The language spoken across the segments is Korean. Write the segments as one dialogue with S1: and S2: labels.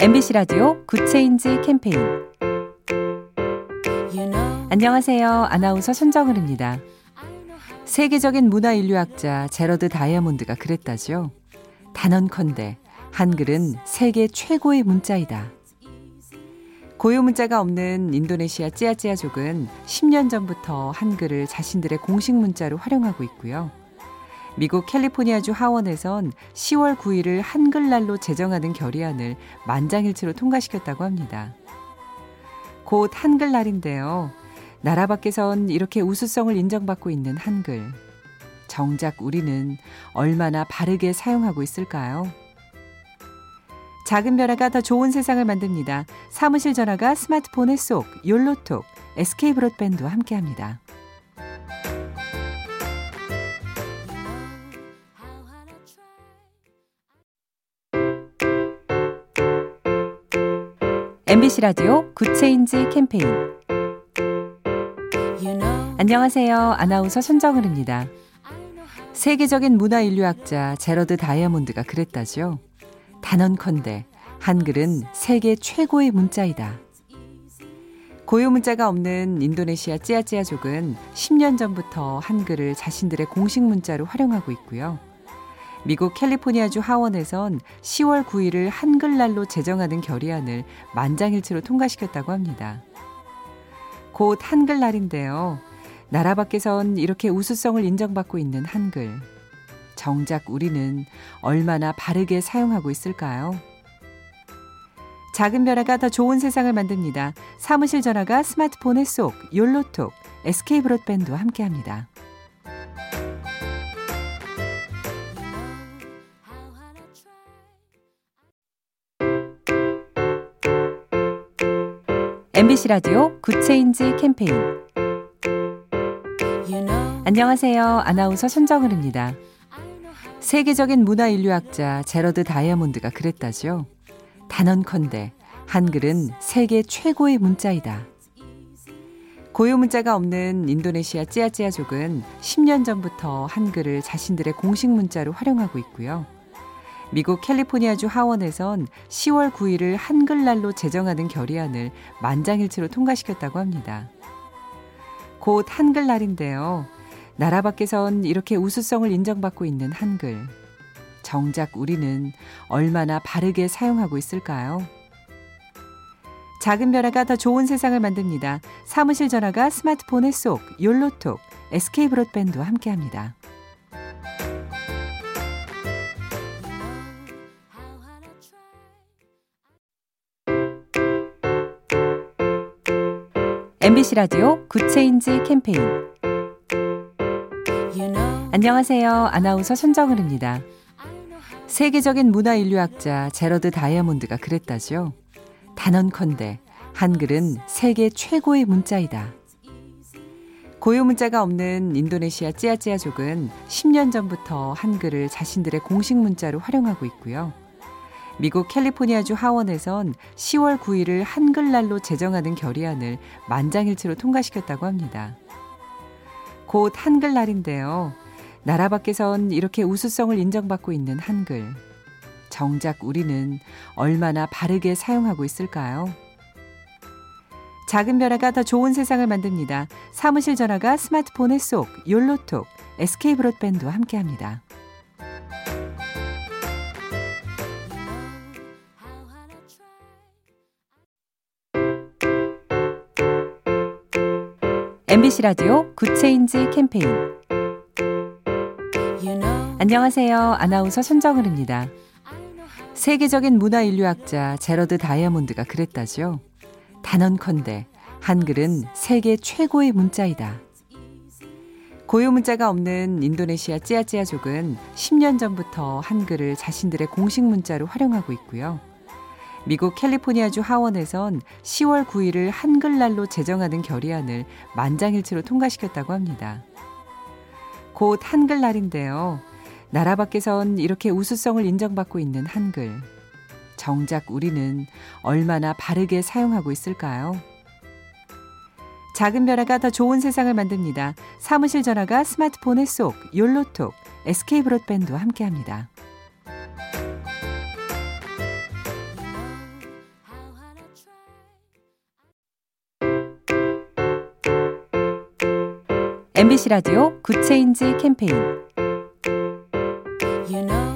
S1: MBC 라디오 굿 체인지 캠페인 안녕하세요. 아나운서 손정은입니다. 세계적인 문화 인류학자 제러드 다이아몬드가 그랬다죠. 단언컨대 한글은 세계 최고의 문자이다. 고유 문자가 없는 인도네시아 찌아찌아족은 10년 전부터 한글을 자신들의 공식 문자로 활용하고 있고요. 미국 캘리포니아주 하원에선 10월 9일을 한글날로 제정하는 결의안을 만장일치로 통과시켰다고 합니다. 곧 한글날인데요. 나라 밖에선 이렇게 우수성을 인정받고 있는 한글. 정작 우리는 얼마나 바르게 사용하고 있을까요? 작은 변화가 더 좋은 세상을 만듭니다. 사무실 전화가 스마트폰에 쏙, 욜로톡, SK 브로드밴드와 함께합니다. MBC 라디오 굿 체인지 캠페인 안녕하세요. 아나운서 손정은입니다. 세계적인 문화 인류학자 제러드 다이아몬드가 그랬다죠. 단언컨대 한글은 세계 최고의 문자이다. 고유 문자가 없는 인도네시아 찌아찌아족은 10년 전부터 한글을 자신들의 공식 문자로 활용하고 있고요. 미국 캘리포니아주 하원에선 10월 9일을 한글날로 제정하는 결의안을 만장일치로 통과시켰다고 합니다. 곧 한글날인데요. 나라 밖에선 이렇게 우수성을 인정받고 있는 한글. 정작 우리는 얼마나 바르게 사용하고 있을까요? 작은 변화가 더 좋은 세상을 만듭니다. 사무실 전화가 스마트폰에 쏙, 욜로톡, SK 브로드밴드와 함께합니다. MBC 라디오 굿 체인지 캠페인 안녕하세요. 아나운서 손정은입니다. 세계적인 문화 인류학자 제러드 다이아몬드가 그랬다죠. 단언컨대 한글은 세계 최고의 문자이다. 고유 문자가 없는 인도네시아 찌아찌아족은 10년 전부터 한글을 자신들의 공식 문자로 활용하고 있고요. 미국 캘리포니아주 하원에선 10월 9일을 한글날로 제정하는 결의안을 만장일치로 통과시켰다고 합니다. 곧 한글날인데요. 나라 밖에선 이렇게 우수성을 인정받고 있는 한글. 정작 우리는 얼마나 바르게 사용하고 있을까요? 작은 변화가 더 좋은 세상을 만듭니다. 사무실 전화가 스마트폰에 쏙, 욜로톡, SK 브로드밴드와 함께합니다. MBC 라디오 굿 체인지 캠페인 안녕하세요. 아나운서 손정은입니다. 세계적인 문화 인류학자 제러드 다이아몬드가 그랬다죠. 단언컨대 한글은 세계 최고의 문자이다. 고유 문자가 없는 인도네시아 찌아찌아족은 10년 전부터 한글을 자신들의 공식 문자로 활용하고 있고요. 미국 캘리포니아주 하원에선 10월 9일을 한글날로 제정하는 결의안을 만장일치로 통과시켰다고 합니다. 곧 한글날인데요. 나라 밖에선 이렇게 우수성을 인정받고 있는 한글. 정작 우리는 얼마나 바르게 사용하고 있을까요? 작은 변화가 더 좋은 세상을 만듭니다. 사무실 전화가 스마트폰에 쏙, 욜로톡, SK 브로드밴드와 함께합니다. MBC 라디오 굿 체인지 캠페인 안녕하세요. 아나운서 손정은입니다. 세계적인 문화 인류학자 제러드 다이아몬드가 그랬다죠. 단언컨대 한글은 세계 최고의 문자이다. 고유 문자가 없는 인도네시아 찌아찌아족은 10년 전부터 한글을 자신들의 공식 문자로 활용하고 있고요. 미국 캘리포니아주 하원에선 10월 9일을 한글날로 제정하는 결의안을 만장일치로 통과시켰다고 합니다. 곧 한글날인데요. 나라 밖에선 이렇게 우수성을 인정받고 있는 한글. 정작 우리는 얼마나 바르게 사용하고 있을까요? 작은 변화가 더 좋은 세상을 만듭니다. 사무실 전화가 스마트폰에 쏙, 욜로톡, SK 브로드밴드와 함께합니다. MBC 라디오 굿 체인지 캠페인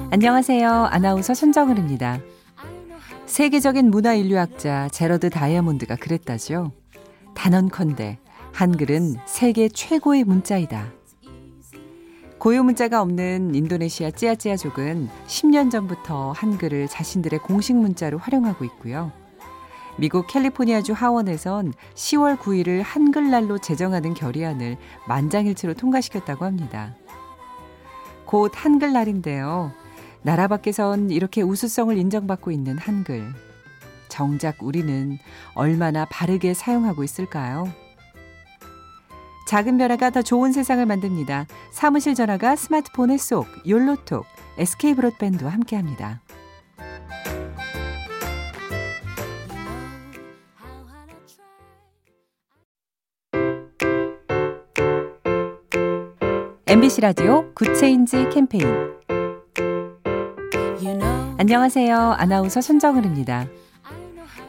S1: 안녕하세요. 아나운서 손정은입니다. 세계적인 문화인류학자 제러드 다이아몬드가 그랬다죠. 단언컨대 한글은 세계 최고의 문자이다. 고유 문자가 없는 인도네시아 찌아찌아족은 10년 전부터 한글을 자신들의 공식 문자로 활용하고 있고요. 미국 캘리포니아주 하원에선 10월 9일을 한글날로 제정하는 결의안을 만장일치로 통과시켰다고 합니다. 곧 한글날인데요. 나라 밖에선 이렇게 우수성을 인정받고 있는 한글. 정작 우리는 얼마나 바르게 사용하고 있을까요? 작은 변화가 더 좋은 세상을 만듭니다. 사무실 전화가 스마트폰에 쏙 욜로톡 SK 브로드밴드와 함께합니다. MBC 라디오 Good Change 캠페인 안녕하세요. 아나운서 손정은입니다.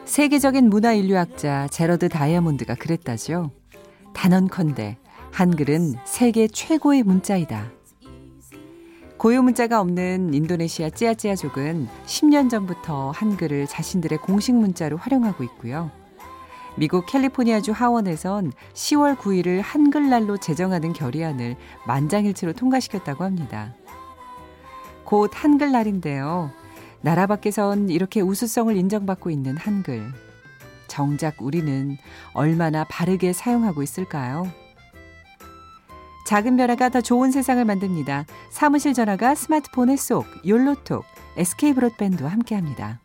S1: 세계적인 문화인류학자 제러드 다이아몬드가 그랬다죠. 단언컨대 한글은 세계 최고의 문자이다. 고유 문자가 없는 인도네시아 찌아찌아족은 10년 전부터 한글을 자신들의 공식 문자로 활용하고 있고요. 미국 캘리포니아주 하원에선 10월 9일을 한글날로 제정하는 결의안을 만장일치로 통과시켰다고 합니다. 곧 한글날인데요. 나라 밖에선 이렇게 우수성을 인정받고 있는 한글. 정작 우리는 얼마나 바르게 사용하고 있을까요? 작은 변화가 더 좋은 세상을 만듭니다. 사무실 전화가 스마트폰에 쏙 욜로톡 SK 브로드밴드와 함께합니다.